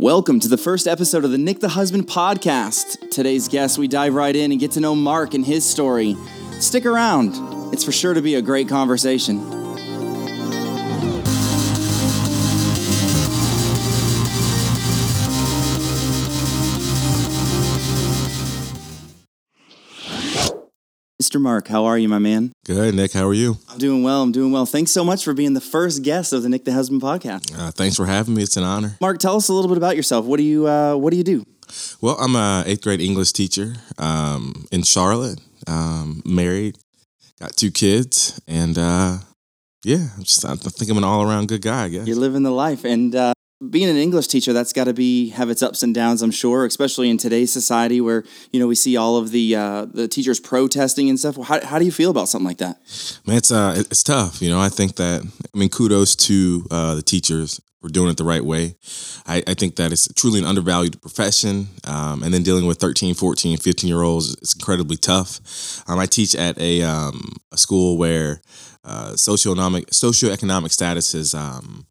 Welcome to the first episode of the Nick the Husband podcast. Today's guest, we dive right in and get to know Mark and his story. Stick around, it's for sure to be a great conversation. Mr. Mark, how are you, my man? Good, Nick. How are you? I'm doing well. I'm doing well. Thanks so much for being the first guest of the Nick the Husband podcast. Uh, thanks for having me. It's an honor. Mark, tell us a little bit about yourself. What do you uh, What do you do? Well, I'm a eighth grade English teacher um, in Charlotte. Um, married, got two kids, and uh, yeah, I'm just I think I'm an all around good guy. I guess You're living the life, and uh, being an English teacher, that's got to be have its ups and downs. I'm sure, especially in today's society where you know we see all of the uh, the teachers protesting and stuff. How, how do you feel about something like that? man, it's uh, it's tough. You know, I think that I mean, kudos to uh, the teachers for doing it the right way. I, I think that it's truly an undervalued profession. Um, and then dealing with 13, 14, 15 year olds, it's incredibly tough. Um, I teach at a, um, a school where uh, socioeconomic socioeconomic status is um,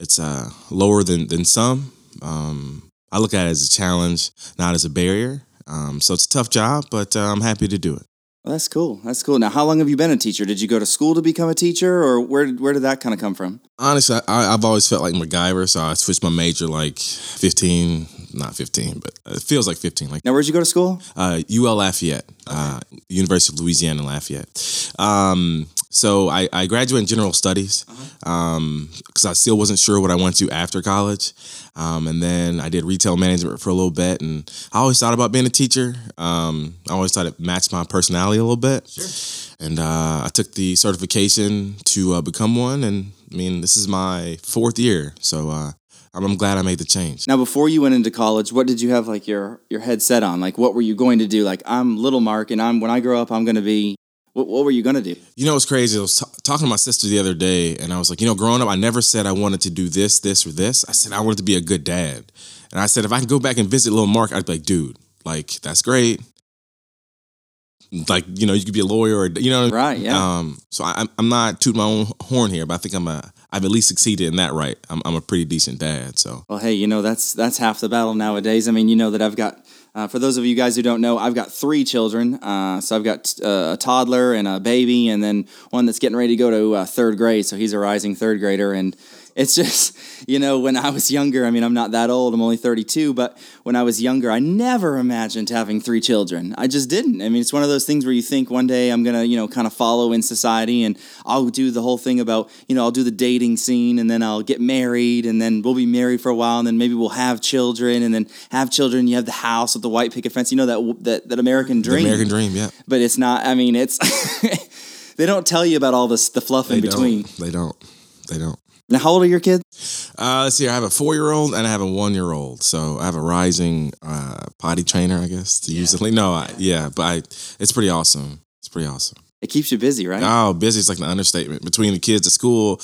it's uh, lower than than some. Um, I look at it as a challenge, not as a barrier. Um, so it's a tough job, but uh, I'm happy to do it. Well, that's cool. That's cool. Now, how long have you been a teacher? Did you go to school to become a teacher, or where where did that kind of come from? Honestly, I, I've always felt like MacGyver, so I switched my major like 15, not 15, but it feels like 15. Like Now, where'd you go to school? uh, UL Lafayette, uh, University of Louisiana Lafayette. Um, so I, I graduated in general studies because I still wasn't sure what I wanted to after college. Um, and then I did retail management for a little bit, and I always thought about being a teacher. Um, I always thought it matched my personality a little bit. And uh, I took the certification to uh, become one, and I mean, this is my fourth year, so uh, I'm, I'm glad I made the change. Now, before you went into college, what did you have like your your head set on? Like, what were you going to do? Like, I'm little Mark, and I'm when I grow up, I'm going to be. What, what were you going to do? You know, it's crazy. I was t- talking to my sister the other day, and I was like, you know, growing up, I never said I wanted to do this, this, or this. I said I wanted to be a good dad. And I said, if I could go back and visit little Mark, I'd be like, dude, like, that's great. Like, you know, you could be a lawyer or, you know. Right, yeah. Um, so I, I'm- I'm not tooting my own horn here, but I think I'm a, I've at least succeeded in that right. I'm, I'm a pretty decent dad. So, Well, hey, you know that's that's half the battle nowadays. I mean, you know that I've got. Uh, for those of you guys who don't know, I've got three children. Uh, so I've got uh, a toddler and a baby, and then one that's getting ready to go to uh, third grade. So he's a rising third grader, and it's just you know when I was younger. I mean, I'm not that old. I'm only 32, but when I was younger, I never imagined having three children. I just didn't. I mean, it's one of those things where you think one day I'm gonna you know kind of follow in society, and I'll do the whole thing about you know I'll do the dating scene, and then I'll get married, and then we'll be married for a while, and then maybe we'll have children, and then have children. You have the house with the white picket fence. You know that that that American dream. the. American dream, yeah. But it's not. I mean, it's they don't tell you about all this the fluff in between. Don't. They don't. They don't. Now, how old are your kids? Uh, let's see. I have a four-year-old and I have a one-year-old. So I have a rising uh, potty trainer, I guess. To use the no, I, yeah, but I, it's pretty awesome. It's pretty awesome. It keeps you busy, right? Oh, busy is like the understatement. Between the kids at school,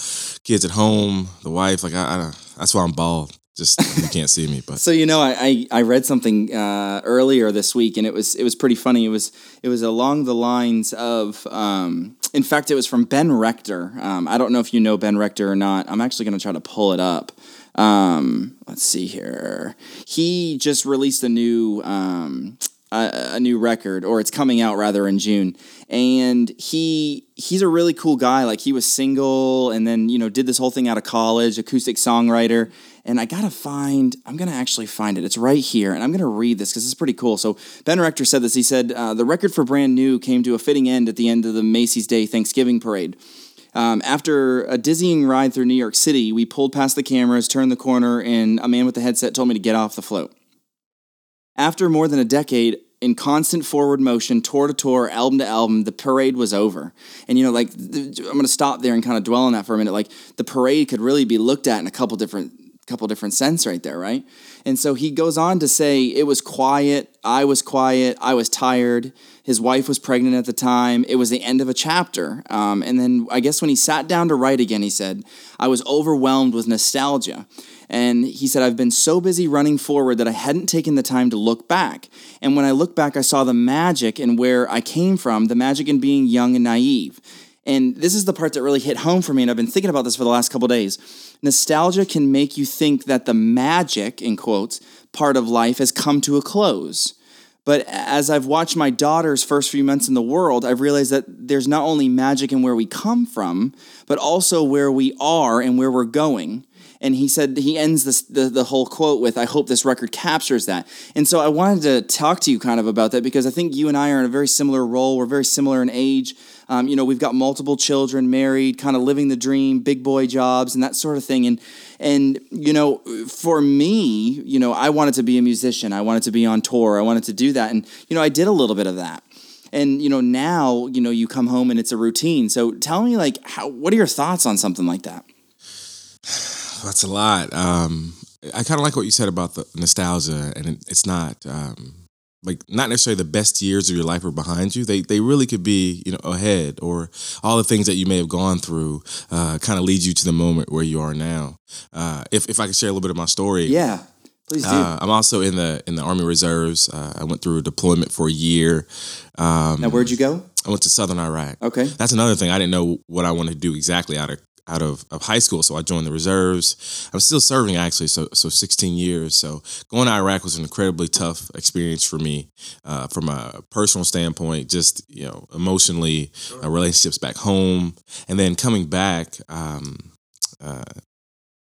kids at home, the wife, like I, I that's why I'm bald. Just you can't see me, but So you know, I I, I read something uh, earlier this week, and it was it was pretty funny. It was it was along the lines of, um, in fact, it was from Ben Rector. Um, I don't know if you know Ben Rector or not. I'm actually going to try to pull it up. Um, let's see here. He just released a new um, a, a new record, or it's coming out rather in June. And he he's a really cool guy. Like he was single, and then you know did this whole thing out of college, acoustic songwriter. And I gotta find, I'm gonna actually find it. It's right here, and I'm gonna read this because it's pretty cool. So Ben Rector said this. He said uh, the record for Brand New came to a fitting end at the end of the Macy's Day Thanksgiving Parade. Um, after a dizzying ride through New York City, we pulled past the cameras, turned the corner, and a man with a headset told me to get off the float. After more than a decade in constant forward motion, tour to tour, album to album, the parade was over. And you know, like I'm going to stop there and kind of dwell on that for a minute. Like the parade could really be looked at in a couple different couple different sense right there, right? And so he goes on to say it was quiet, I was quiet, I was tired. His wife was pregnant at the time. It was the end of a chapter. Um, and then I guess when he sat down to write again, he said, I was overwhelmed with nostalgia. And he said, I've been so busy running forward that I hadn't taken the time to look back. And when I look back, I saw the magic in where I came from, the magic in being young and naive. And this is the part that really hit home for me, and I've been thinking about this for the last couple days. Nostalgia can make you think that the magic, in quotes, part of life has come to a close. But as I've watched my daughter's first few months in the world, I've realized that there's not only magic in where we come from, but also where we are and where we're going. And he said he ends this the, the whole quote with, "I hope this record captures that." And so I wanted to talk to you kind of about that because I think you and I are in a very similar role. We're very similar in age. Um, you know, we've got multiple children, married, kind of living the dream, big boy jobs, and that sort of thing. And and you know, for me, you know, I wanted to be a musician. I wanted to be on tour. I wanted to do that, and you know, I did a little bit of that. And you know, now you know, you come home and it's a routine. So tell me, like, how? What are your thoughts on something like that? That's a lot. Um, I kind of like what you said about the nostalgia, and it, it's not um, like not necessarily the best years of your life are behind you. They they really could be you know ahead, or all the things that you may have gone through uh, kind of lead you to the moment where you are now. Uh, if if I could share a little bit of my story, Yeah, please do. uh, I'm also in the in the Army Reserves. Uh, I went through a deployment for a year. Um, now, where'd you go? I went to Southern Iraq. Okay. That's another thing. I didn't know what I wanted to do exactly out of out of, of high school, so I joined the reserves. I'm still serving actually, so so 16 years. So going to Iraq was an incredibly tough experience for me, uh, from a personal standpoint, just you know emotionally, uh, relationships back home, and then coming back. Um, uh,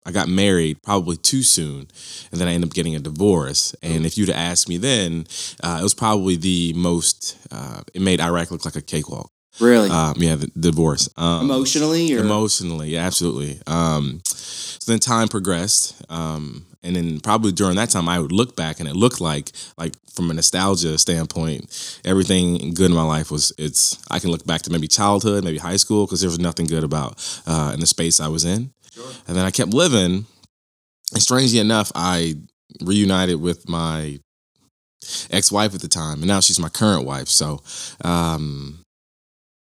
I got married probably too soon, and then I ended up getting a divorce. And if you'd asked me then, uh, it was probably the most. Uh, it made Iraq look like a cakewalk. Really? Um, yeah, the, the divorce. Um, Emotionally, or Emotionally, yeah, absolutely. Um, so then time progressed, um, and then probably during that time, I would look back, and it looked like, like from a nostalgia standpoint, everything good in my life was. It's I can look back to maybe childhood, maybe high school, because there was nothing good about uh, in the space I was in. And then I kept living, and strangely enough, I reunited with my ex-wife at the time, and now she's my current wife. So. Um,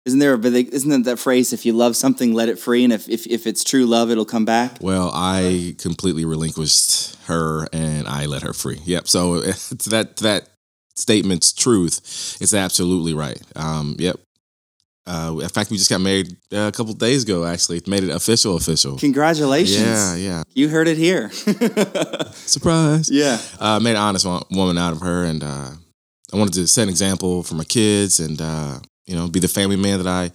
isn't there? But isn't that that phrase? If you love something, let it free, and if if, if it's true love, it'll come back. Well, I completely relinquished her and I let her free. Yep. So to that that statement's truth, it's absolutely right. Um, yep. Uh, in fact, we just got married uh, a couple days ago. Actually, made it official. Official. Congratulations! Yeah, yeah. You heard it here. Surprise. yeah. Uh, made an honest woman out of her, and uh, I wanted to set an example for my kids, and uh, you know, be the family man that I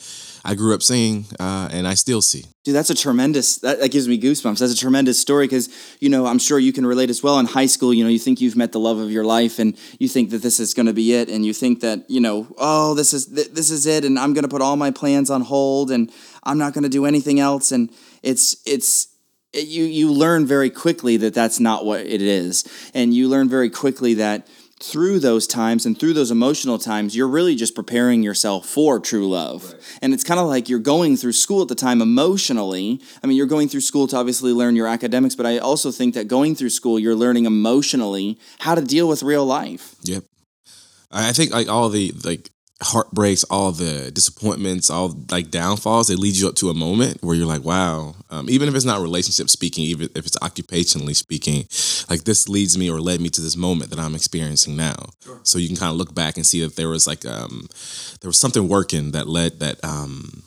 I grew up seeing, uh, and I still see. Dude, that's a tremendous. That, that gives me goosebumps. That's a tremendous story because you know I'm sure you can relate as well. In high school, you know, you think you've met the love of your life, and you think that this is going to be it, and you think that you know, oh, this is th- this is it, and I'm going to put all my plans on hold, and I'm not going to do anything else, and it's it's it, you you learn very quickly that that's not what it is, and you learn very quickly that through those times and through those emotional times, you're really just preparing yourself for true love. Right. And it's kind of like you're going through school at the time emotionally. I mean, you're going through school to obviously learn your academics, but I also think that going through school, you're learning emotionally how to deal with real life. Yep. I think like all the like heartbreaks, all the disappointments, all like downfalls, it leads you up to a moment where you're like, wow, um, even if it's not relationship speaking, even if it's occupationally speaking, like this leads me or led me to this moment that I'm experiencing now. Sure. So you can kind of look back and see that there was like, um, there was something working that led that, um,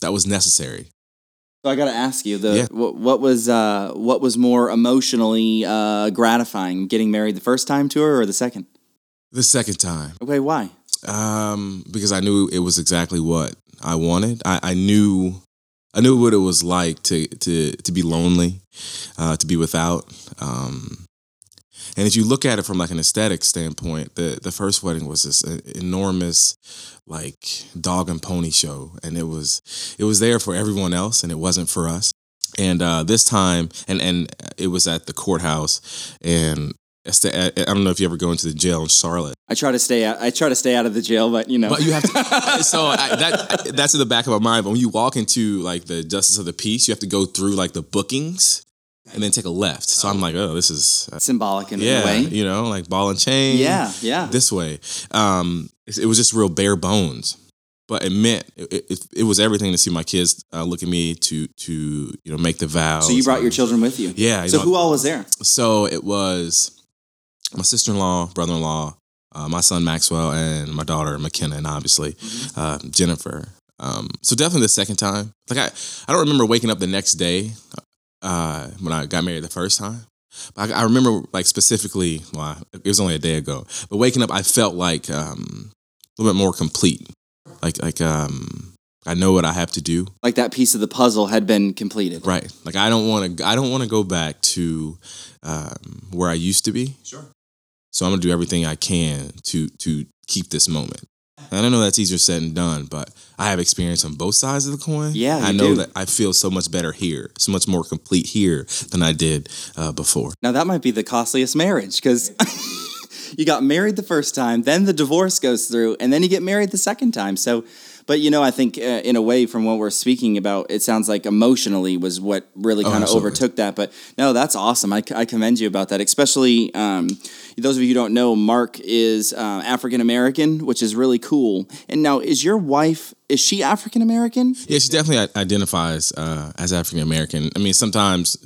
that was necessary. So I got to ask you, the yeah. what, what, was uh, what was more emotionally uh, gratifying, getting married the first time to her or the second? The second time. Okay, why? Um, because I knew it was exactly what I wanted. I, I knew I knew what it was like to to to be lonely, uh, to be without. Um, and if you look at it from like an aesthetic standpoint, the the first wedding was this enormous like dog and pony show, and it was it was there for everyone else, and it wasn't for us. And uh, this time, and and it was at the courthouse, and I don't know if you ever go into the jail in Charlotte. I try to stay out. I try to stay out of the jail, but you know. But you have to. so I, that that's in the back of my mind. But when you walk into like the justice of the peace, you have to go through like the bookings and then take a left. So I'm like, oh, this is uh, symbolic in yeah, a way. You know, like ball and chain. Yeah, yeah. This way, um, it, it was just real bare bones but it meant it, it, it, was everything to see my kids uh, look at me to to you know make the vows. So you brought your children with you. Yeah. You so know, who all was there? So it was my sister in law, brother in law, uh, my son Maxwell, and my daughter McKenna, and obviously mm-hmm. uh, Jennifer. Um, so definitely the second time. Like I, I don't remember waking up the next day uh, when I got married the first time. But I, I remember like specifically, well, it was only a day ago. But waking up, I felt like um, a little bit more complete. Like like um, I know what I have to do. Like that piece of the puzzle had been completed. Right. Like I don't want to. I don't want to go back to um, where I used to be. Sure. So I'm gonna do everything I can to to keep this moment. And I know that's easier said than done, but I have experience on both sides of the coin. Yeah, I know do. that I feel so much better here, so much more complete here than I did uh, before. Now that might be the costliest marriage because you got married the first time, then the divorce goes through, and then you get married the second time. So, but you know, I think uh, in a way, from what we're speaking about, it sounds like emotionally was what really Oh, kind of absolutely. overtook that. But no, that's awesome. I, I commend you about that. Especially um, those of you who don't know, Mark is uh, African American, which is really cool. And now, is your wife is she African American? Yeah, she definitely identifies uh, as African American. I mean, sometimes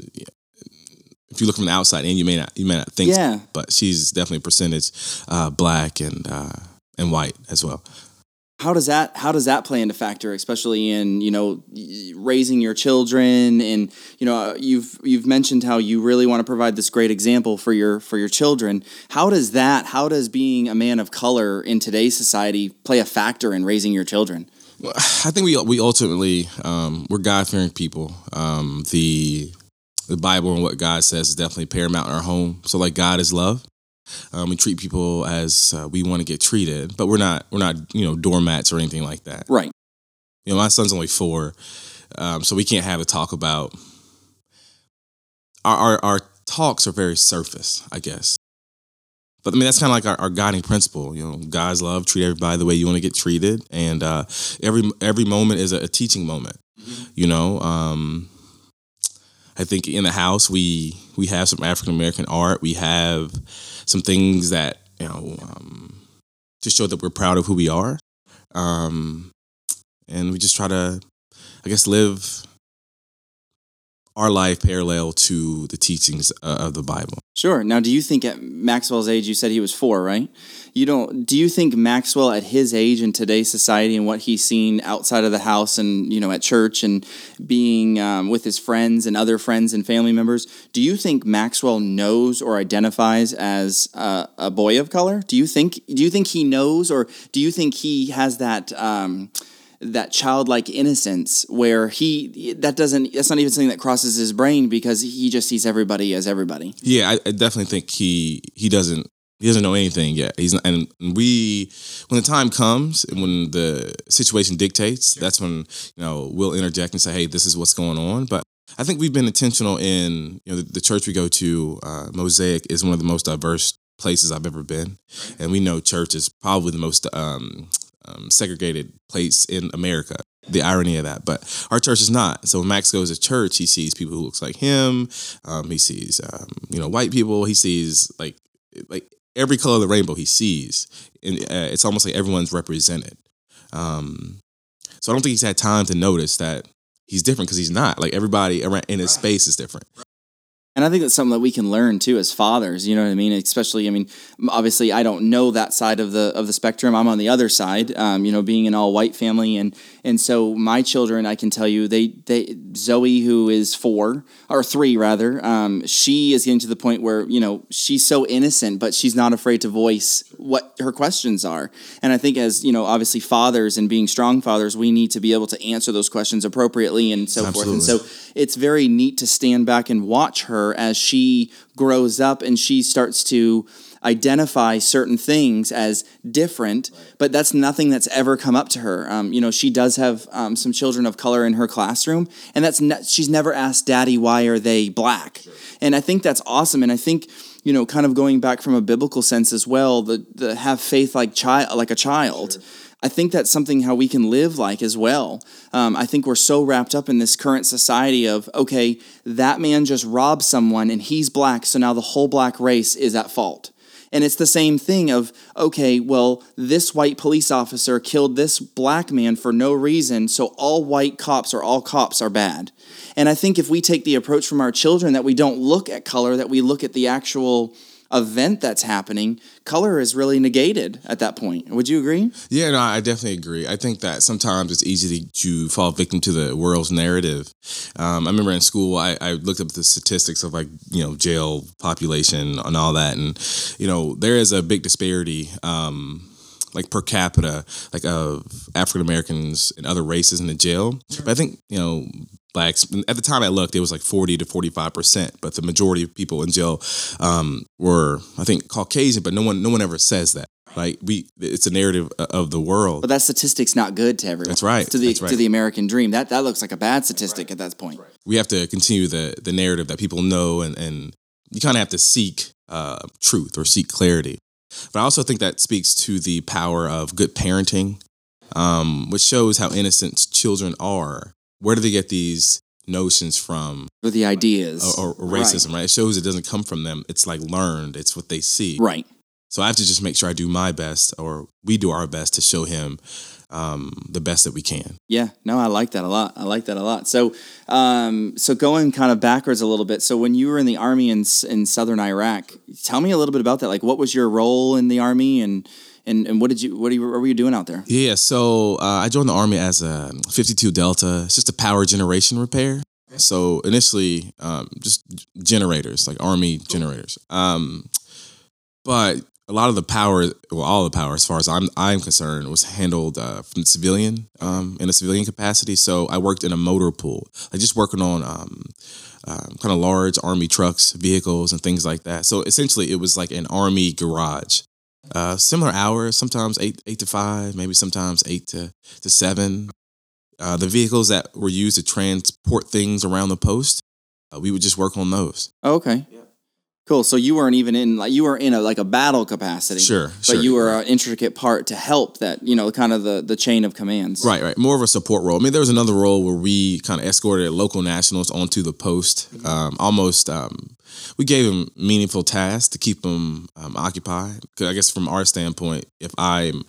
if you look from the outside in, you may not you may not think, so, Yeah. but she's definitely a percentage uh, black and uh, and white as well. How does that how does that play into factor especially in you know raising your children and you know you've you've mentioned how you really want to provide this great example for your for your children how does that how does being a man of color in today's society play a factor in raising your children Well, I think we we ultimately um, we're God fearing people. Um, the the Bible and what God says is definitely paramount in our home. So like God is love. Um, we treat people as uh, we want to get treated, but we're not we're not you know doormats or anything like that. right You know, my son's only four, um, so we can't have a talk about our, our our talks are very surface, I guess. But I mean, that's kind of like our, our guiding principle. You know, God's love, treat everybody the way you want to get treated, and uh, every every moment is a, a teaching moment. You know, um, I think in the house we we have some African American art. We have some things that you know um, to show that we're proud of who we are, um, and we just try to, I guess, live our life parallel to the teachings of the Bible. Sure. Now, do you think at Maxwell's age, you said he was four, right? You don't. Do you think Maxwell at his age in today's society and what he's seen outside of the house and you know at church and being um, with his friends and other friends and family members, do you think Maxwell knows or identifies as uh, a boy of color? Do you think? Do you think he knows, or do you think he has that? Um, that childlike innocence where he that doesn't that's not even something that crosses his brain because he just sees everybody as everybody Yeah, I, I definitely think he he doesn't he doesn't know anything yet. He's not, and we when the time comes and when the situation dictates, that's when you know we'll interject and say, "Hey, this is what's going on." But I think we've been intentional in you know the, the church we go to. Uh, Mosaic is one of the most diverse places I've ever been, and we know church is probably the most um, um, segregated place in America. The irony of that, but our church is not. So when Max goes to church, he sees people who looks like him. Um, he sees um, you know white people. He sees like like every color of the rainbow. He sees, and uh, it's almost like everyone's represented. Um, so I don't think he's had time to notice that he's different because he's not. Like everybody around in his space is different. And I think that's something that we can learn too as fathers. You know what I mean? Especially, I mean, obviously, I don't know that side of the of the spectrum. I'm on the other side. Um, you know, being an all white family, and and so my children, I can tell you, they they Zoe, who is four or three rather, um, she is getting to the point where you know she's so innocent, but she's not afraid to voice what her questions are. And I think as you know, obviously, fathers and being strong fathers, we need to be able to answer those questions appropriately and so forth. And so it's very neat to stand back and watch her as she grows up and she starts to identify certain things as different, but that's nothing that's ever come up to her. Um, you know, she does have um, some children of color in her classroom, and that's ne- she's never asked Daddy why are they black, and I think that's awesome. And I think you know, kind of going back from a biblical sense as well, the the have faith like child like a child. I think that's something how we can live like as well. Um, I think we're so wrapped up in this current society of, okay, that man just robbed someone and he's black, so now the whole black race is at fault. And it's the same thing of, okay, well, this white police officer killed this black man for no reason, so all white cops or all cops are bad. And I think if we take the approach from our children that we don't look at color, that we look at the actual event that's happening, color is really negated at that point. Would you agree? Yeah, no, I definitely agree. I think that sometimes it's easy to, to fall victim to the world's narrative. Um, I remember in school, I, I looked up the statistics of like, you know, jail population and all that. And, you know, there is a big disparity. Um, like per capita, like of African Americans and other races in the jail. But I think you know blacks at the time I looked, it was like forty to forty five percent. But the majority of people in jail um, were, I think, Caucasian. But no one, no one ever says that. Like we, it's a narrative of the world. But that statistic's not good to everyone. That's right. To the That's right. to the American dream, that that looks like a bad statistic at that point. we have to continue the the narrative that people know, and and you kind of have to seek uh, truth or seek clarity. But I also think that speaks to the power of good parenting, um, which shows how innocent children are. Where do they get these notions from, Or the ideas. or, or racism? Right. It shows it doesn't come from them. It's like learned. It's what they see. Right. So I have to just make sure I do my best, or we do our best to show him um, the best that we can. Yeah, no, I like that a lot. I like that a lot. So, um, so going kind of backwards a little bit. So, when you were in the army in in southern Iraq, tell me a little bit about that. Like, what was your role in the army, and and, and what did you what, you, what were you doing out there? Yeah, so uh, I joined the army as a 52 Delta. It's just a power generation repair. So initially, um, just generators, like army generators. Um, but a lot of the power, well, all the power, as far as I'm I'm concerned, was handled uh, from civilian um, in a civilian capacity. So I worked in a motor pool, like just working on um, um, kind of large army trucks, vehicles, and things like that. So essentially, it was like an army garage. Uh, similar hours, sometimes eight eight to five, maybe sometimes eight to to seven. Uh, the vehicles that were used to transport things around the post, uh, we would just work on those. Oh, okay, cool. So you weren't even in like you were in a like a battle capacity, Sure, but sure. you were an intricate part to help that you know kind of the the chain of commands. Right, right. More of a support role. I mean, there was another role where we kind of escorted local nationals onto the post. Um, almost, um, we gave them meaningful tasks to keep them um, occupied. 'Cause I guess from our standpoint, if I'm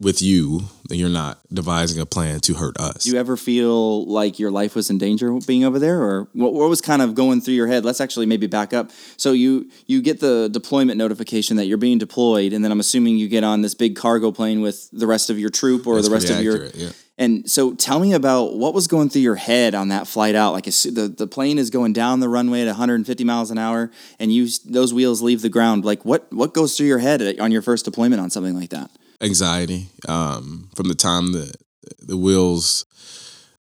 with you, then you're not devising a plan to hurt us. Do you ever feel like your life was in danger being over there, or what, what was kind of going through your head? Let's actually maybe back up. So you you get the deployment notification that you're being deployed, and then I'm assuming you get on this big cargo plane with the rest of your troop or That's the rest of your. accurate, yeah. And so tell me about what was going through your head on that flight out. Like the the plane is going down the runway at 150 miles an hour, and you those wheels leave the ground. Like what what goes through your head on your first deployment on something like that? anxiety um, from the time the the wheels,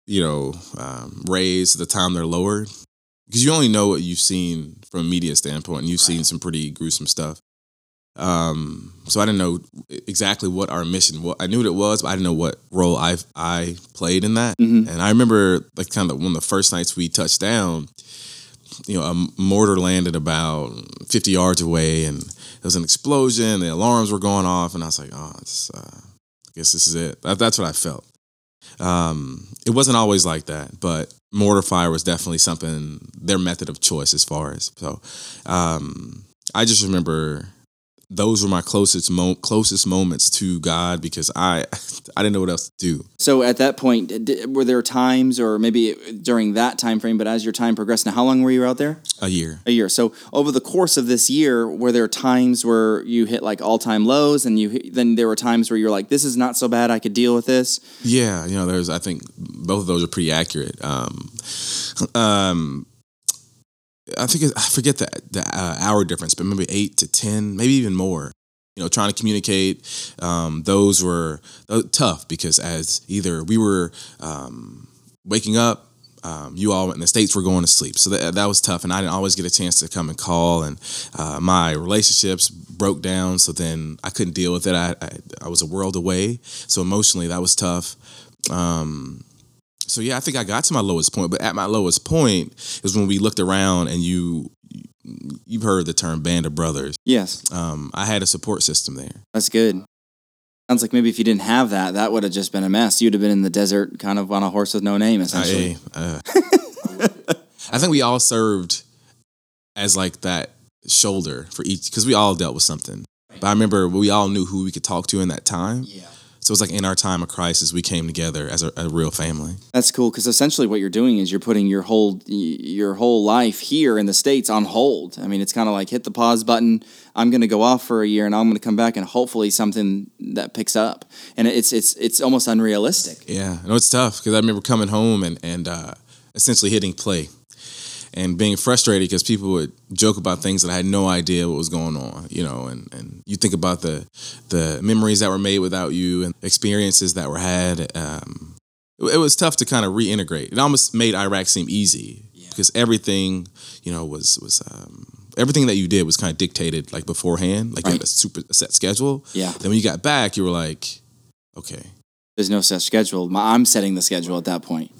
you know, um, raise to the time they're lowered, because you only know what you've seen from a media standpoint, and you've seen some pretty gruesome stuff. Um, so I didn't know exactly what our mission. was. I knew what it was, but I didn't know what role I I played in that. Mhm. And I remember like kind of one of the first nights we touched down. You know, a mortar landed about 50 yards away, and there was an explosion. The alarms were going off, and I was like, "Oh, it's, uh, I guess this is it." That, that's what I felt. Um, it wasn't always like that, but mortar fire was definitely something their method of choice as far as so. Um, I just remember those were my closest mo- closest moments to God because I I didn't know what else to do. So at that point, d- were there times, or maybe during that time frame, but as your time progressed, now how long were you out there? A year. A year. So over the course of this year, were there times where you hit like all time lows, and you hit, then there were times where you're like, "This is not so bad. I could deal with this." Yeah, you know, there's I think both of those are pretty accurate. Um, um, I think it, I forget the the uh, hour difference, but maybe eight to ten, maybe even more. You know, trying to communicate. Um, those were uh, tough because as either we were um, waking up, um, you all in the states were going to sleep, so that that was tough, and I didn't always get a chance to come and call, and uh, my relationships broke down. So then I couldn't deal with it. I, I I was a world away, so emotionally that was tough. Um, so yeah, I think I got to my lowest point, but at my lowest point is when we looked around and you you've heard the term band of brothers. Yes, Um, I had a support system there. that's good. Sounds like maybe if you didn't have that, that would have just been a mess. You'd have been in the desert, kind of on a horse with no name, essentially. I, uh, I think we all served as like that shoulder for each because we all dealt with something. But I remember we all knew who we could talk to in that time. Yeah. So it's like in our time of crisis, we came together as a, a real family. That's cool because essentially what you're doing is you're putting your whole your whole life here in the states on hold. I mean, it's kind of like hit the pause button. I'm going to go off for a year, and I'm going to come back, and hopefully something that picks up. And it's it's it's almost unrealistic. Yeah, no, it's tough because I remember coming home and and uh, essentially hitting play and being frustrated because people would joke about things that I had no idea what was going on, you know, and, and you think about the the memories that were made without you and experiences that were had. Um, it, it, was tough to kind of reintegrate. It almost made Iraq seem easy yeah. because everything, you know, was was um, everything that you did was kind of dictated like beforehand, like right. you had a super set schedule. Yeah. Then when you got back, you were like, okay, there's no set schedule. I'm setting the schedule at that point.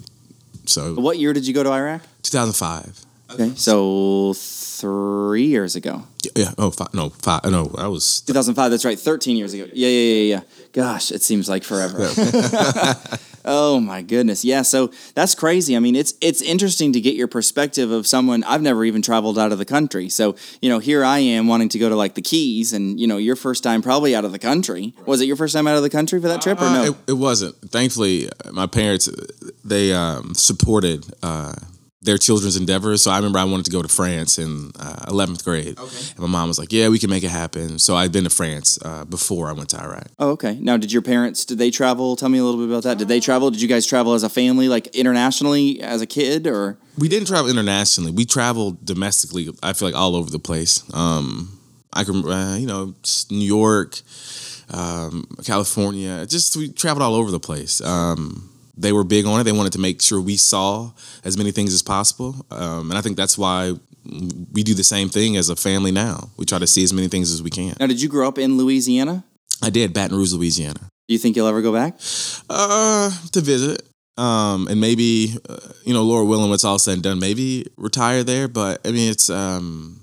So, what year did you go to Iraq? 2005. Okay, so three years ago. Yeah. Oh, five, no, five. No, I was 2005. That's right. 13 years ago. Yeah, yeah, yeah, yeah. Gosh, it seems like forever. oh my goodness. Yeah. So that's crazy. I mean, it's it's interesting to get your perspective of someone. I've never even traveled out of the country. So you know, here I am wanting to go to like the Keys, and you know, your first time probably out of the country. Was it your first time out of the country for that trip, or no? Uh, it, it, wasn't. Thankfully, my parents they um, supported. Uh, their children's endeavors. So I remember I wanted to go to France in uh, 11th grade. Okay. And my mom was like, yeah, we can make it happen. So I'd been to France uh, before I went to Iraq. Oh, okay. Now, did your parents, did they travel? Tell me a little bit about that. Did they travel? Did you guys travel as a family, like internationally as a kid or? We didn't travel internationally. We traveled domestically, I feel like all over the place. Um, I can, uh, you know, New York, um, California, just we traveled all over the place. Um, they were big on it. They wanted to make sure we saw as many things as possible, um, and I think that's why we do the same thing as a family now. We try to see as many things as we can. Now, did you grow up in Louisiana? I did, Baton Rouge, Louisiana. Do you think you'll ever go back? Uh, to visit, um, and maybe uh, you know, Lord willing, what's all said and done, maybe retire there. But I mean, it's um,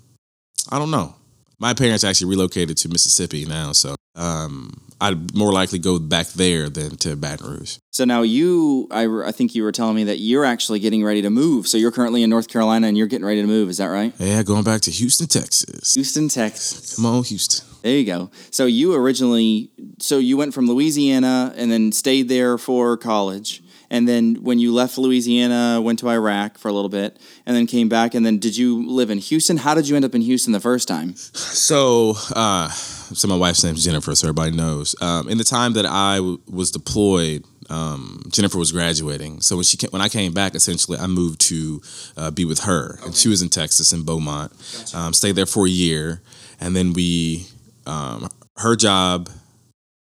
I don't know. My parents actually relocated to Mississippi now, so um, I'd more likely go back there than to Baton Rouge. So now you, I, I think you were telling me that you're actually getting ready to move. So you're currently in North Carolina and you're getting ready to move. Is that right? Yeah, going back to Houston, Texas. Houston, Texas. Come on, Houston. There you go. So you originally, so you went from Louisiana and then stayed there for college. And then when you left Louisiana, went to Iraq for a little bit, and then came back. And then did you live in Houston? How did you end up in Houston the first time? So, uh, so my wife's name's Jennifer, so everybody knows. Um, in the time that I w- was deployed, um, Jennifer was graduating. So when she came, when I came back, essentially I moved to uh, be with her, okay. and she was in Texas in Beaumont. Gotcha. Um, stayed there for a year, and then we, um, her job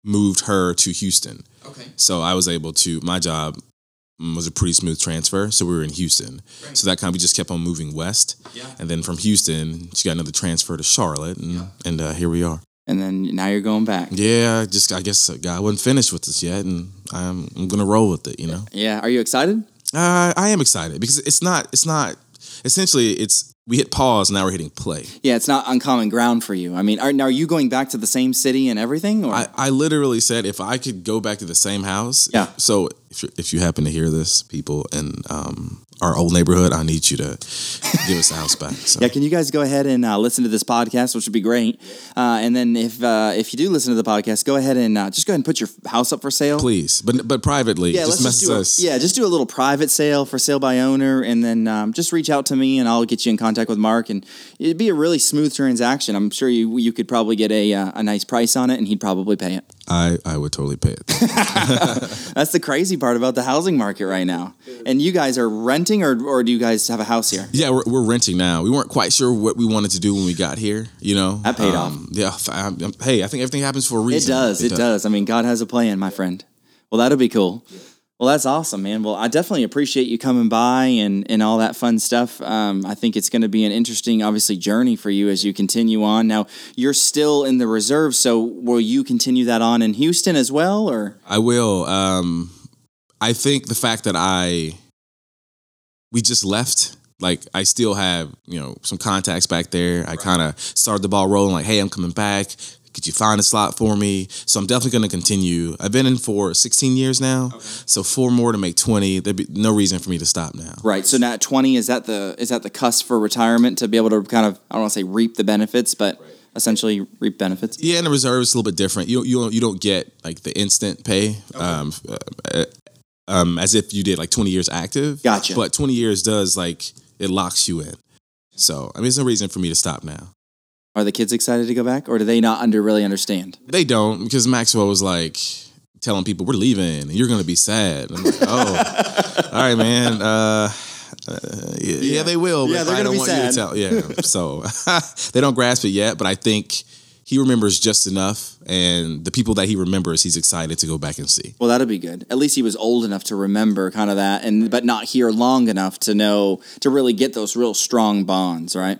moved her to Houston. Okay. So I was able to my job was a pretty smooth transfer. So we were in Houston. Right. So that kind of we just kept on moving west. Yeah. And then from Houston, she got another transfer to Charlotte, and yeah. and uh, here we are and then now you're going back. Yeah, just I guess God wasn't finished with this yet, and I'm I'm gonna roll with it. You know. Yeah. Are you excited? Uh, I am excited because it's not it's not essentially it's we hit pause now we're hitting play. Yeah, it's not uncommon ground for you. I mean, are, are you going back to the same city and everything? Or? I, I literally said if I could go back to the same house. Yeah. So if, if you happen to hear this, people, in um, our old neighborhood, I need you to give us the house back. So. Yeah, can you guys go ahead and uh, listen to this podcast, which would be great. Uh, and then if uh, if you do listen to the podcast, go ahead and uh, just go ahead and put your house up for sale, please. But but privately, yeah, just message us. A, yeah, just do a little private sale for sale by owner, and then um, just reach out to me, and I'll get you in contact with Mark, and it'd be a really smooth transaction. I'm sure you you could probably get a uh, a nice price on it, and he'd probably pay it. I, I would totally pay it. That's the crazy part about the housing market right now. And you guys are renting, or, or do you guys have a house here? Yeah, we're, we're renting now. We weren't quite sure what we wanted to do when we got here. You know, that paid um, off. Yeah. I, hey, I think everything happens for a reason. It does. It, it does. does. I mean, God has a plan, my friend. Well, that'll be cool. Well, that's awesome, man. Well, I definitely appreciate you coming by and, and all that fun stuff. Um, I think it's going to be an interesting, obviously, journey for you as you continue on. Now, you're still in the reserve, so will you continue that on in Houston as well, or? I will. Um, I think the fact that I we just left like I still have, you know, some contacts back there. I kind of started the ball rolling like, "Hey, I'm coming back could you find a slot for me? So I'm definitely going to continue. I've been in for 16 years now, okay. so four more to make 20. There'd be no reason for me to stop now. Right. So now at 20 is that the is that the cusp for retirement to be able to kind of I don't want to say reap the benefits, but right. essentially reap benefits. Yeah, and the reserve is a little bit different. You you don't, you don't get like the instant pay, um, uh, um, as if you did like twenty years active. Gotcha. But twenty years does like it locks you in. So I mean, there's no reason for me to stop now. Are the kids excited to go back, or do they not under really understand? They don't because Maxwell was like telling people we're leaving and you're going to be sad. I'm like, oh, all right, man. Uh, uh, yeah, yeah, they will. Yeah, but they're I gonna don't be want you sad. to tell. Yeah, so they don't grasp it yet, but I think he remembers just enough, and the people that he remembers, he's excited to go back and see. Well, that'd be good. At least he was old enough to remember kind of that, and but not here long enough to know to really get those real strong bonds, right?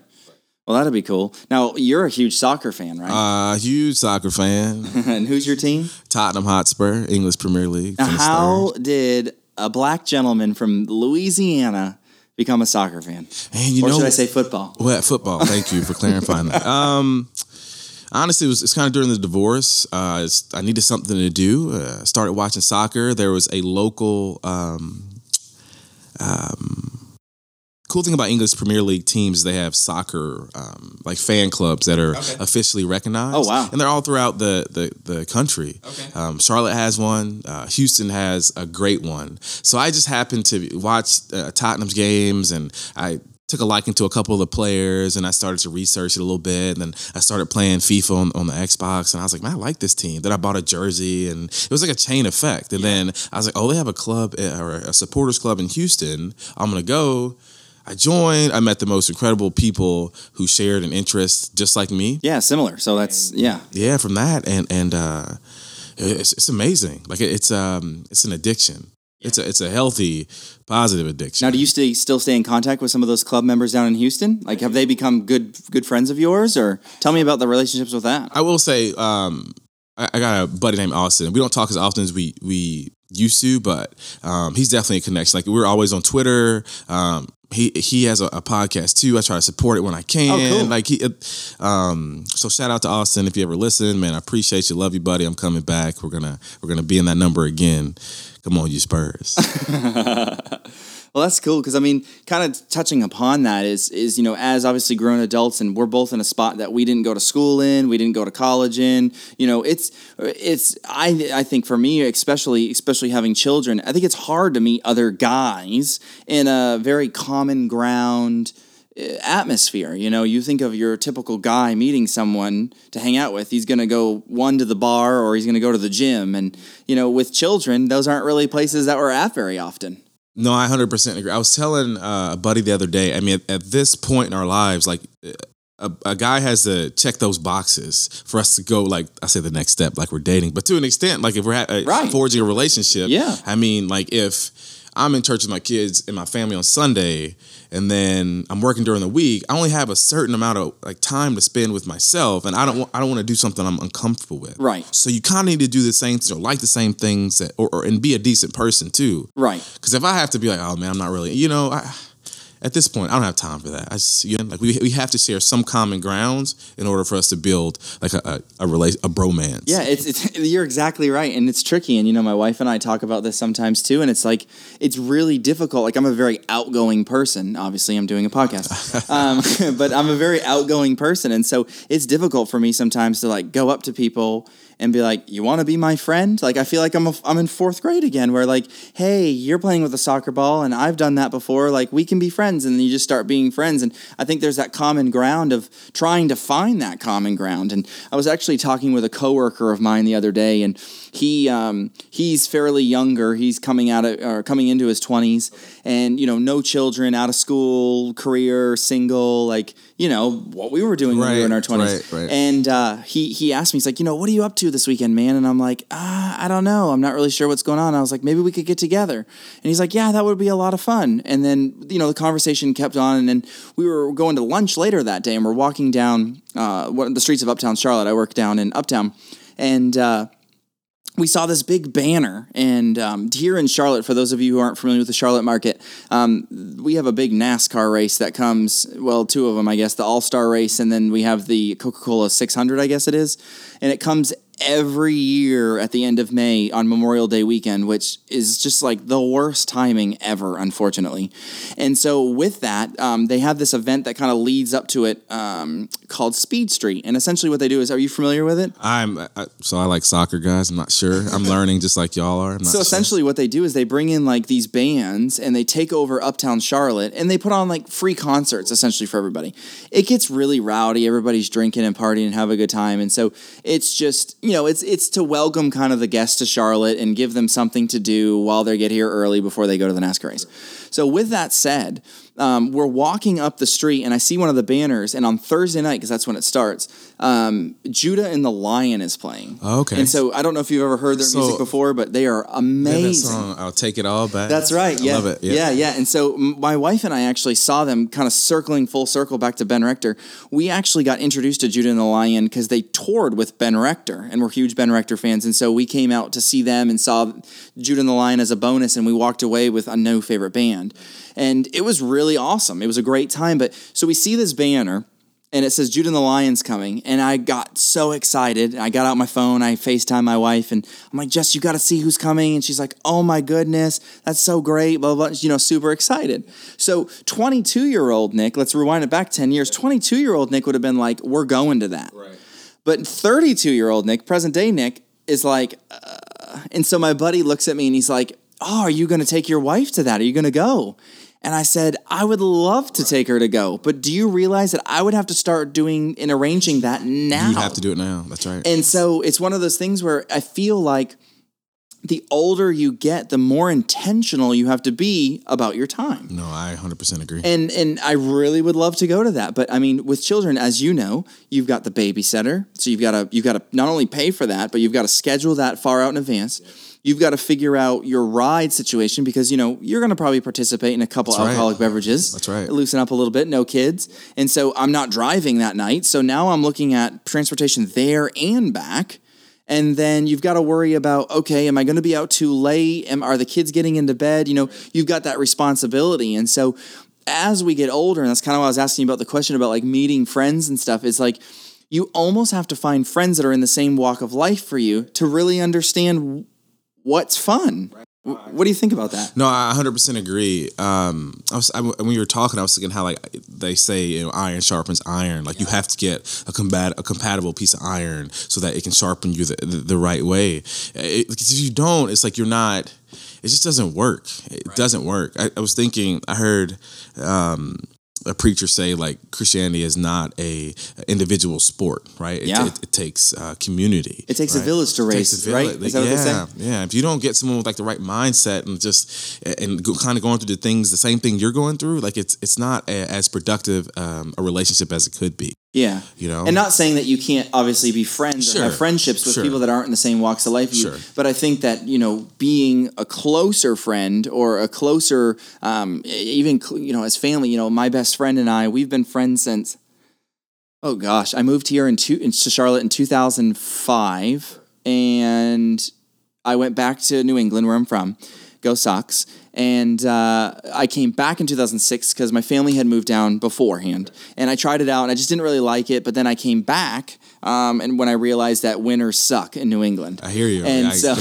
Well, that'd be cool. Now you're a huge soccer fan, right? Uh, huge soccer fan, and who's your team? Tottenham Hotspur, English Premier League. Now, how did a black gentleman from Louisiana become a soccer fan, And you or know, should I say football? Well, football. Thank you for clarifying that. Um, honestly, it was it's kind of during the divorce. Uh, I needed something to do. Uh, started watching soccer. There was a local. Um, um, cool thing about English Premier League teams, they have soccer um, like fan clubs that are officially recognized. Oh, wow. And they're all throughout the the, the country. Okay. Um, Charlotte has one. Uh, Houston has a great one. So I just happened to watch uh, Tottenham's games, and I took a liking to a couple of the players, and I started to research it a little bit. And then I started playing FIFA on, on the Xbox, and I was like, man, I like this team. Then I bought a jersey, and it was like a chain effect. And then I was like, oh, they have a club uh, or a supporters club in Houston. I'm gonna go. I joined. I met the most incredible people who shared an interest just like me. Yeah, similar. So that's yeah. Yeah, from that and and uh, it's it's amazing. Like it- it's um it's an addiction. It's a it's a healthy, positive addiction. Now, do you stay, still stay in contact with some of those club members down in Houston? Like, have they become good good friends of yours, or tell me about the relationships with that? I will say, um, I, I got a buddy named Austin. We don't talk as often as we we used to, but um, he's definitely a connection. Like we're always on Twitter. Um, he he has a, a podcast too. I try to support it when I can. Oh, cool. Like he, um, so shout out to Austin if you ever listen, man. I appreciate you, love you, buddy. I'm coming back. We're gonna we're gonna be in that number again. Come on, you Spurs. Well, that's cool because I mean, kind of touching upon that is is you know as obviously grown adults and we're both in a spot that we didn't go to school in, we didn't go to college in. You know, it's it's I I think for me especially especially having children, I think it's hard to meet other guys in a very common ground uh, atmosphere. You know, you think of your typical guy meeting someone to hang out with. He's going to go one to the bar or he's going to go to the gym, and you know, with children, those aren't really places that we're at very often. No, I hundred percent agree. I was telling uh, a buddy the other day. I mean, at, at this point in our lives, like a, a guy has to check those boxes for us to go. Like I say, the next step, like we're dating, but to an extent, like if we're ha- uh, Right. forging a relationship. Yeah. I mean, like if I'm in church with my kids and my family on Sunday, and then I'm working during the week, I only have a certain amount of like time to spend with myself, and I don't want I don't want to do something I'm uncomfortable with. Right. So you kind of need to do the same thing, or like the same things, that, or, or and be a decent person too. Right. Because if I have to be like, oh man, I'm not really, you know, I, at this point, I don't have time for that. I just, you know, like we, we have to share some common grounds in order for us to build like a a, a, rela- a bromance. Yeah, it's, it's you're exactly right, and it's tricky. And you know, my wife and I talk about this sometimes too. And it's like it's really difficult. Like I'm a very outgoing person. Obviously, I'm doing a podcast, um, but I'm a very outgoing person, and so it's difficult for me sometimes to like go up to people and be like, "You want to be my friend?" Like I feel like I'm a, I'm in fourth grade again, where like, "Hey, you're playing with a soccer ball, and I've done that before. Like we can be friends." And then you just start being friends. And I think there's that common ground of trying to find that common ground. And I was actually talking with a coworker of mine the other day, and he um, he's fairly younger. He's coming out of or coming into his twenties, and you know, no children, out of school, career, single, like you know what we were doing when we were in our twenties. right, right. And uh, he he asked me, he's like, you know, what are you up to this weekend, man? And I'm like, ah, I don't know. I'm not really sure what's going on. I was like, maybe we could get together. And he's like, yeah, that would be a lot of fun. And then you know the conversation kept on, and then we were going to lunch later that day, and we're walking down uh, one of the streets of Uptown Charlotte. I work down in Uptown, and. Uh, we saw this big banner, and um, here in Charlotte, for those of you who aren't familiar with the Charlotte market, um, we have a big NASCAR race that comes. Well, two of them, I guess, the All Star race, and then we have the Coca Cola 600, I guess it is, and it comes every year at the end of May on Memorial Day weekend, which is just like the worst timing ever, unfortunately. And so, with that, um, they have this event that kind of leads up to it um, called Speed Street. And essentially, what they do is, are you familiar with it? I'm I, so I like soccer, guys. I'm not sure. I'm learning just like y'all are. I'm not So sure. essentially, what they do is they bring in like these bands and they take over Uptown Charlotte and they put on like free concerts essentially for everybody. It gets really rowdy. Everybody's drinking and partying and have a good time. And so it's just you know it's it's to welcome kind of the guests to Charlotte and give them something to do while they get here early before they go to the NASCAR race. So with that said, um, we're walking up the street and I see one of the banners and on Thursday night because that's when it starts. Um, Judah and the Lion is playing. Oh, okay. And so I don't know if you've ever heard their So- music before, but they are Yeah, that amazing. song, I'll take it all back. That's right. I Yeah. love it. Yeah. yeah, And so my wife and I actually saw them kind of circling full circle back to Ben Rector. We actually got introduced to Judah and the Lion because they toured with Ben Rector, and we're huge Ben Rector fans. And so we came out to see them and saw Judah and the Lion as a bonus, and we walked away with a no favorite band. And it was really awesome. It was a great time. But so we see this banner and it says Judah and the Lion's coming. And I got so excited. I got out my phone, I FaceTime my wife, and I'm like, Jess, you got to see who's coming. And she's like, oh my goodness, that's so great, blah, blah, blah. You know, super excited. So 22 year old Nick, let's rewind it back 10 years. 22 year old Nick would have been like, we're going to that. Right. But 32 year old Nick, present day Nick, is like, uh, and so my buddy looks at me and he's like, Oh, are you going to take your wife to that? Are you going to go? And I said, I would love to take her to go, but do you realize that I would have to start doing and arranging that now? You have to do it now. That's right. And so it's one of those things where I feel like the older you get, the more intentional you have to be about your time. no, I 100% agree. And and I really would love to go to that, but I mean, with children, as you know, you've got the babysitter, so you've got to you've got to not only pay for that, but you've got to schedule that far out in advance. You've got to figure out your ride situation because you know you're going to probably participate in a couple right. alcoholic beverages. That's right. Loosen up a little bit, no kids, and so I'm not driving that night. So now I'm looking at transportation there and back. And then you've got to worry about okay, am I going to be out too late? Am are the kids getting into bed? You know, you've got that responsibility. And so as we get older, and that's kind of why I was asking you about the question about like meeting friends and stuff, is like you almost have to find friends that are in the same walk of life for you to really understand what's fun. What do you think about that? No, I 100% agree. Um, I was I, when you were talking, I was thinking how like they say you know iron sharpens iron. Like you have to get a combat a compatible piece of iron so that it can sharpen you the, the, the right way. It, because if you don't, it's like you're not. It just doesn't work. It doesn't work. I, I was thinking. I heard. Um, a preacher say like Christianity is not a individual sport, right? It, Yeah. it, it takes uh, community. It takes a village to It raise, takes a right? Is that what they say? yeah, yeah. If you don't get someone with like the right mindset and just and go, kind of going through the things, the same thing you're going through, like it's it's not a, as productive um, a relationship as it could be. Yeah. You know? And not saying that you can't obviously be friends or have friendships with Sure. people that aren't in the same walks of life. you- Sure. But I think that, you know, being a closer friend or a closer, um, even, you know, as family, you know, my best friend and I, we've been friends since, oh gosh, I moved here in two, into Charlotte in 2005. And I went back to New England, where I'm from. Go Sox. And uh, I came back in 2006 because my family had moved down beforehand. And I tried it out and I just didn't really like it. But then I came back. Um, and when I realized that winters suck in New England. I hear you. And I so,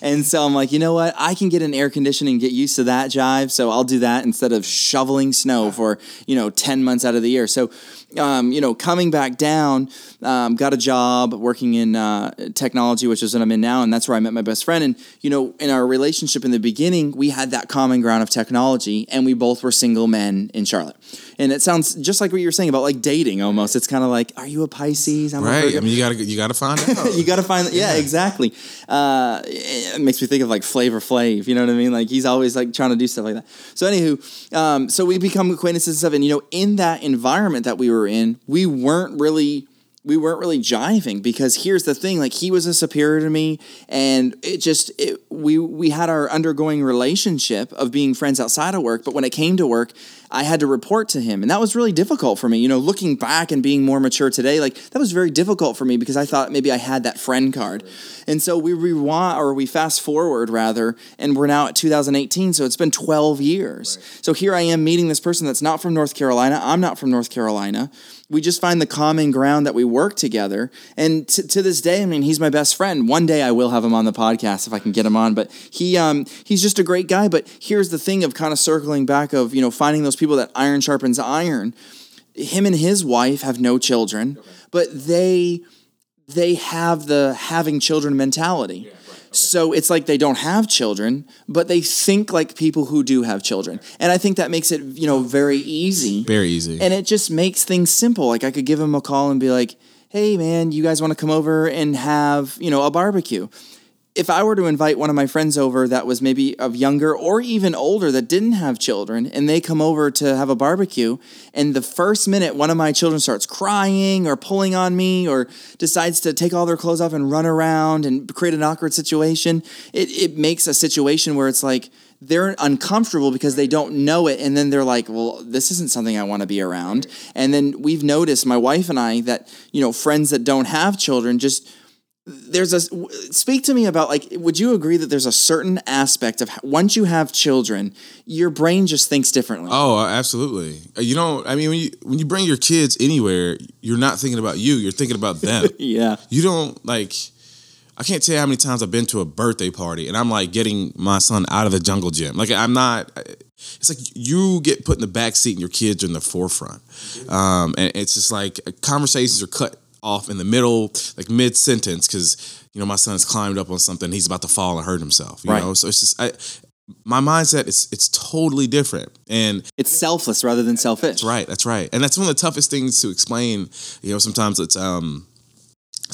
and so I'm like, you know what? I can get an air conditioning get used to that jive. So I'll do that instead of shoveling snow for, you know, 10 months out of the year. So, um, you know, coming back down, um, got a job working in uh, technology, which is what I'm in now. And that's where I met my best friend. And, you know, in our relationship in the beginning, we had that common ground of technology and we both were single men in Charlotte. And it sounds just like what you were saying about like dating almost. It's kind of like, are you a Pisces? I'm right. Virgo. I mean, you gotta you gotta find out. you got to find yeah, exactly uh, it makes me think of like flavor flav you know what i mean like he's always like trying to do stuff like that so anywho um, so we become acquaintances and stuff and you know in that environment that we were in we weren't really we weren't really jiving because here's the thing like he was a superior to me and it just it, we we had our undergoing relationship of being friends outside of work but when it came to work I had to report to him and that was really difficult for me. You know looking back and being more mature today like that was very difficult for me because I thought maybe I had that friend card. And so we rewind or we fast forward rather and we're now at 2018 so it's been 12 years. So here I am meeting this person that's not from North Carolina. I'm not from North Carolina we just find the common ground that we work together. And t- to this day, I mean, he's my best friend. One day I will have him on the podcast if I can get him on. But he um, he's just a great guy. But here's the thing of kind of circling back of you know finding those people that iron sharpens iron. Him and his wife have no children, okay. but they they have the having children mentality. Yeah so it's like they don't have children, but they think like people who do have children. And I think that makes it, you know, very easy. Very easy. And it just makes things simple. Like I could give them a call and be like, hey, man, you guys want to come over and have, you know, a barbecue? If I were to invite one of my friends over that was maybe of younger or even older that didn't have children, and they come over to have a barbecue, and the first minute one of my children starts crying or pulling on me or decides to take all their clothes off and run around and create an awkward situation, it, it makes a situation where it's like, they're uncomfortable because they don't know it and then they're like well this isn't something i want to be around. And then we've noticed my wife and i that you know friends that don't have children just there's a speak to me about like would you agree that there's a certain aspect of once you have children your brain just thinks differently? Oh absolutely. Uh, you know i mean when you when you bring your kids anywhere you're not thinking about you you're thinking about them. Yeah. You don't like i can't tell you how many times i've been to a birthday party and i'm like getting my son out of the jungle gym. Like i'm not it's like you get put in the back seat and your kids are in the forefront. Um, and it's just like conversations are cut off in the middle, like mid sentence, because you know my son's climbed up on something, he's about to fall and hurt himself. You right. know, so it's just I, my mindset is it's totally different, and it's selfless rather than selfish. That's right. That's right, and that's one of the toughest things to explain. You know, sometimes it's um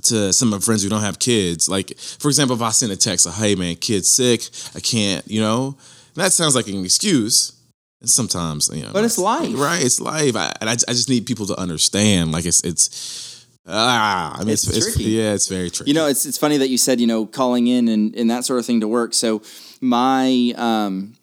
to some of my friends who don't have kids. Like, for example, if I send a text, like, hey man, kid's sick, I can't, you know, that sounds like an excuse. And sometimes, you know, but it's life, right? It's life, I, and I, I just need people to understand. Like, it's it's Ah, I mean, it's, it's, tricky. yeah, it's very tricky. You know, it's it's funny that you said you know calling in and, and that sort of thing to work. So my um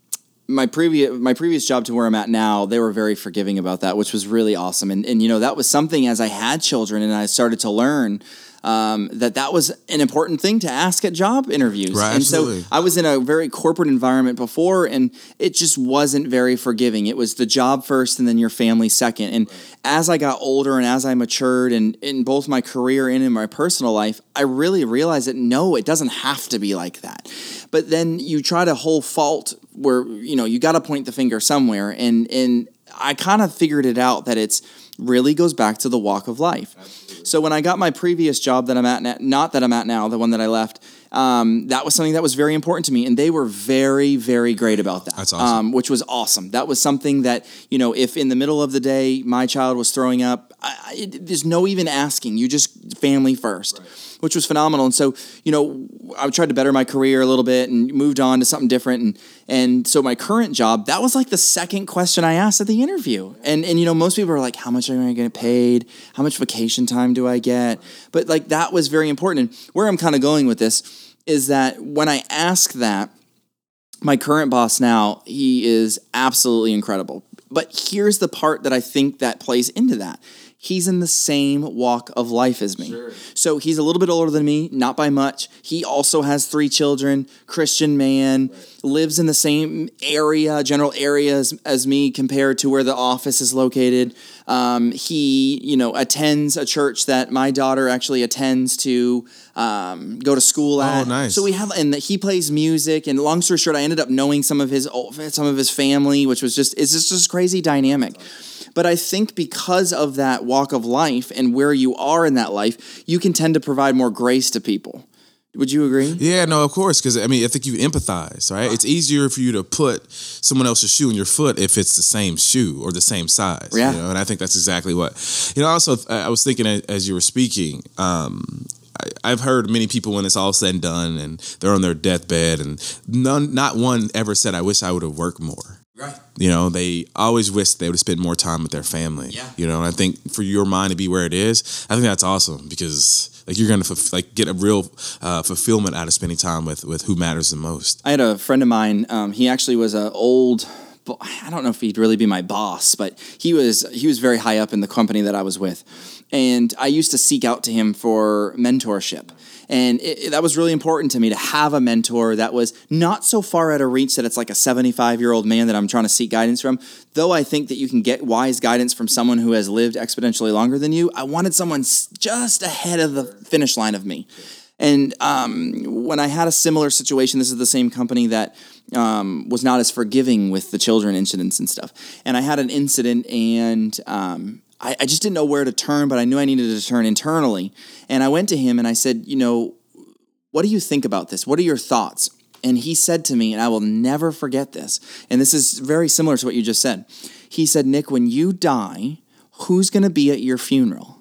my previous my previous job to where I'm at now, they were very forgiving about that, which was really awesome. And and you know that was something as I had children and I started to learn um, that that was an important thing to ask at job interviews. Right, and absolutely. so I was in a very corporate environment before, and it just wasn't very forgiving. It was the job first, and then your family second. And right. as I got older and as I matured, and in both my career and in my personal life, I really realized that no, it doesn't have to be like that. But then you try to hold fault where you know you got to point the finger somewhere, and and I kind of figured it out that it's really goes back to the walk of life. Absolutely. So when I got my previous job that I'm at, now, not that I'm at now, the one that I left, um, that was something that was very important to me, and they were very, very great about that. That's awesome. Um, which was awesome. That was something that you know, if in the middle of the day my child was throwing up, I, it, there's no even asking. You just family first. Right which was phenomenal. And so, you know, I tried to better my career a little bit and moved on to something different. And and so my current job, that was like the second question I asked at the interview. And and you know, most people are like, how much am I going to get paid? How much vacation time do I get? But like that was very important. And where I'm kind of going with this is that when I ask that, my current boss now, he is absolutely incredible. But here's the part that I think that plays into that he's in the same walk of life as me. Sure. So he's a little bit older than me, not by much. He also has three children, Christian man, right. lives in the same area, general areas as, as me compared to where the office is located. Um, he, you know, attends a church that my daughter actually attends to um, go to school at. Oh, nice. So we have, and he plays music. And long story short, I ended up knowing some of his some of his family, which was just it's just this crazy dynamic. But I think because of that walk of life and where you are in that life, you can tend to provide more grace to people. Would you agree? Yeah, no, of course. Because I mean, I think you empathize, right? It's easier for you to put someone else's shoe in your foot if it's the same shoe or the same size. Yeah. You know? And I think that's exactly what. You know, also, I was thinking as you were speaking, um, I, have heard many people when it's all said and done and they're on their deathbed, and none, not one ever said, "I wish I would have worked more." Right. You know, they always wish they would have spent more time with their family. Yeah. You know, and I think for your mind to be where it is, I think that's awesome because like you're gonna like get a real uh, fulfillment out of spending time with with who matters the most. I had a friend of mine. Um, he actually was an old bo- I don't know if he'd really be my boss, but he was he was very high up in the company that I was with, and I used to seek out to him for mentorship. And it, it- that was really important to me to have a mentor that was not so far out of reach that it's like a 75 year old man that I'm trying to seek guidance from. Though I think that you can get wise guidance from someone who has lived exponentially longer than you, I wanted someone just ahead of the finish line of me. And um, when I had a similar situation, this is the same company that um, was not as forgiving with the children incidents and stuff. And I had an incident, and um, I, I just didn't know where to turn, but I knew I needed to turn internally. And I went to him and I said, You know, what do you think about this? What are your thoughts? And he said to me, and I will never forget this, and this is very similar to what you just said. He said, Nick, when you die, who's going to be at your funeral?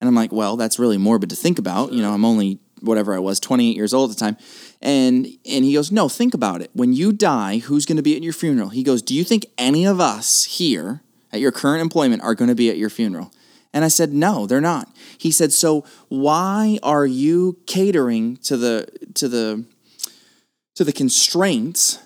And I'm like, well, that's really morbid to think about. You know, I'm only whatever I was, 28 years old at the time. And and he goes, "No, think about it. When you die, who's going to be at your funeral?" He goes, "Do you think any of us here at your current employment are going to be at your funeral?" And I said, "No, they're not." He said, "So why are you catering to the to the to the constraints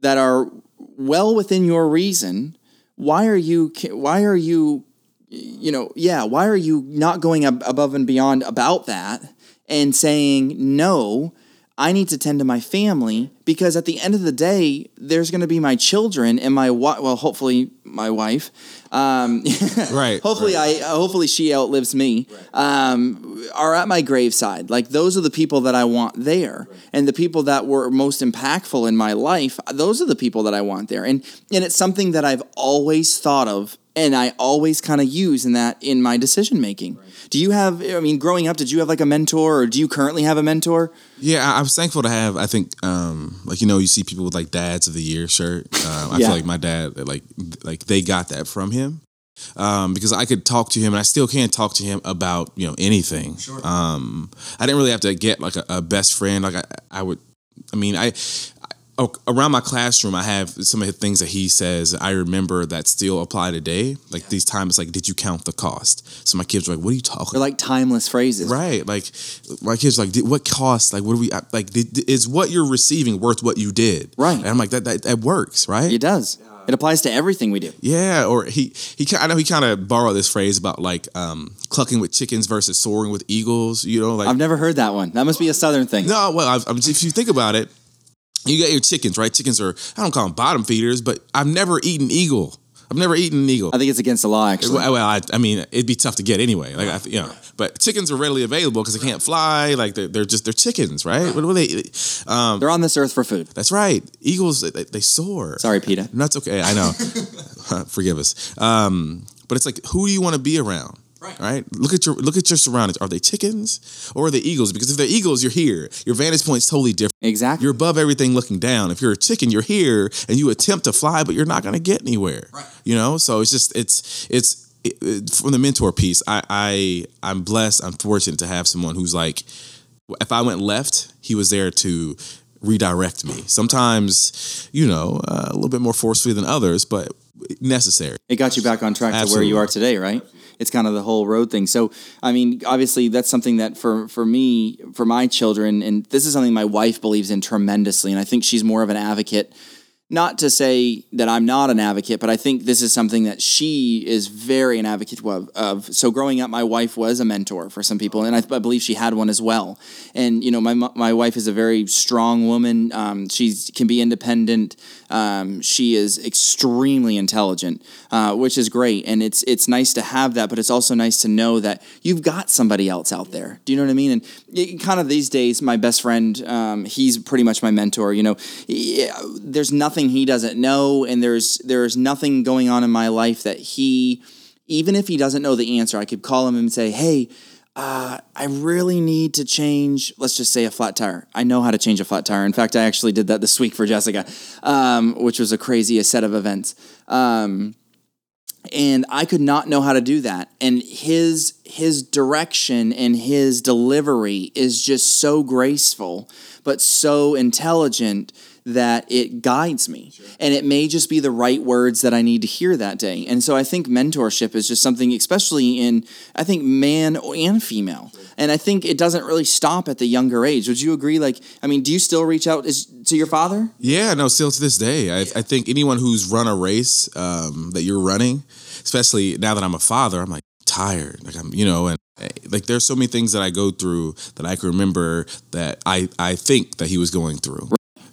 that are well within your reason? Why are you why are you you know, yeah, why are you not going ab- above and beyond about that and saying, no, I need to tend to my family because at the end of the day, there's going to be my children and my wi- well, hopefully my wife. Um, Right, hopefully I uh, hopefully she outlives me. Um, are at my graveside. Like those are the people that I want there, and the people that were most impactful in my life. Those are the people that I want there, and and it's something that I've always thought of and I always kind of use in that in my decision making. Do you have? I mean, growing up, did you have like a mentor, or do you currently have a mentor? Yeah, I, I was thankful to have. I think, um, like you know, you see people with like Dads of the Year shirt. Um, I Yeah. feel like my dad, like, like they got that from him. Um, because I could talk to him, and I still can't talk to him about you know anything. Um, I didn't really have to get like a, a best friend. Like I, I would. I mean, I, I around my classroom, I have some of the things that he says. I remember that still apply today. Like these times, like, did you count the cost? So my kids were like, "What are you talking?" They're like timeless phrases. Right. Like my kids are like, "Did- what cost? Like, what do we like? Did, is what you're receiving worth what you did? Right. And I'm like, that that, that works, right? It does. It applies to everything we do. Yeah. Or he he I know he kind of borrowed this phrase about like um, clucking with chickens versus soaring with eagles. You know, like I've never heard that one. That must be a southern thing. no. Well, I've, I'm, if you think about it, you got your chickens, right? Chickens are I don't call them bottom feeders, but I've never eaten eagle. I've never eaten an eagle. I think it's against the law, actually. Well, I, I mean, it'd be tough to get anyway. Like, I, you know, but chickens are readily available because they can't fly. Like, they're, they're just they're chickens, right? What are they? Um, They're on this earth for food. that's right. Eagles, they, they soar. Sorry, Peter. That's okay. I know. Forgive us. Um, but it's like, who do you want to be around? Right. Look at your look at your surroundings. Are they chickens or are they eagles? Because if they're eagles, you're here. Your vantage point's totally different. Exactly. You're above everything looking down. If you're a chicken, you're here and you attempt to fly, but you're not going to get anywhere. Right. You know, so it's just it's it's it, it- from the mentor piece. I I I'm blessed. I'm fortunate to have someone who's like, if I went left, he was there to redirect me. Sometimes, you know, uh, a little bit more forcefully than others, but necessary. it got you back on track to where you are today, right? It's kind of the whole road thing. So, I mean, obviously, that's something that for for me, for my children, and this is something my wife believes in tremendously, and I think she's more of an advocate. Not to say that I'm not an advocate, but I think this is something that she is very an advocate of. of. So, growing up, my wife was a mentor for some people, and I, I believe she had one as well. And you know, my my wife is a very strong woman. Um, she can be independent. Um, she is extremely intelligent, uh, which is great, and it's it's nice to have that. But it's also nice to know that you've got somebody else out there. Do you know what I mean? And it, kind of these days, my best friend, um, he's pretty much my mentor. You know, there's nothing he doesn't know, and there's there's nothing going on in my life that he, even if he doesn't know the answer, I could call him and say, hey. Uh, I really need to change, let's just say a flat tire. I know how to change a flat tire. In fact, I actually did that this week for Jessica, um, which was a crazy set of events. Um, and I could not know how to do that. And his his direction and his delivery is just so graceful, but so intelligent that it guides me. And it may just be the right words that I need to hear that day. And so I think mentorship is just something, especially in I think man and female. and I think it doesn't really stop at the younger age. Would you agree? Like, I mean, do you still reach out is, to your father? Yeah, no, still to this day. I, I think anyone who's run a race um, that you're running, especially now that I'm a father, I'm like tired. Like I'm, you know, and eh, like there's so many things that I go through that I can remember that I I think that he was going through.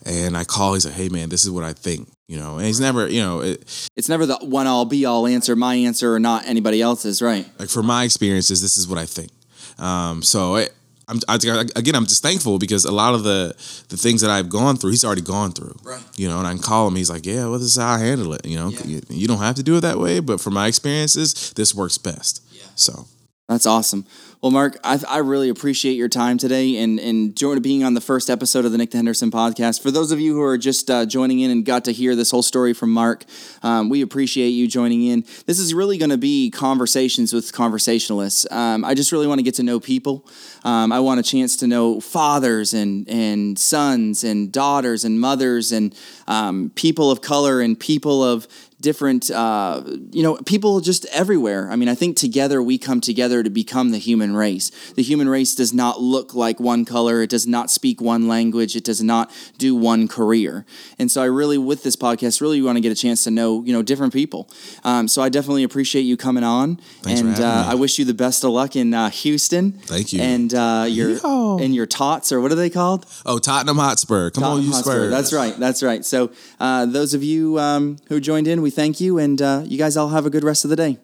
And I call, he's like, hey man, this is what I think, you know, and he's never, you know, it, It's never the one all be all answer, my answer or not anybody else's, right? like for my experiences, this is what I think. Um, so it, I'm I, again, I'm just thankful because a lot of the the things that I've gone through, he's already gone through. Right. You know, and I can call him. He's like, "Yeah, well, this is how I handle it." You know, Yeah. you, you don't have to do it that way, but for my experiences, this works best. Yeah. So That's awesome. Well, Mark, I, I really appreciate your time today and and joining being on the first episode of the Nick Henderson podcast. For those of you who are just uh, joining in and got to hear this whole story from Mark, um, we appreciate you joining in. This is really going to be conversations with conversationalists. Um, I just really want to get to know people. Um, I want a chance to know fathers and and sons and daughters and mothers and um, people of color and people of different uh, you know people just everywhere i mean i think together we come together to become the human race the human race does not look like one color it does not speak one language it does not do one career and so i really with this podcast really want to get a chance to know you know different people um, so i definitely appreciate you coming on Thanks for and having uh, i wish you the best of luck in uh, houston Thank you. and uh, your Yeehaw. and your tots or what are they called oh, Tottenham Hotspur, come on, you Hotspur. Spurs. That's right. That's right. So, uh, those of you um, who joined in, we thank you, and uh, you guys all have a good rest of the day.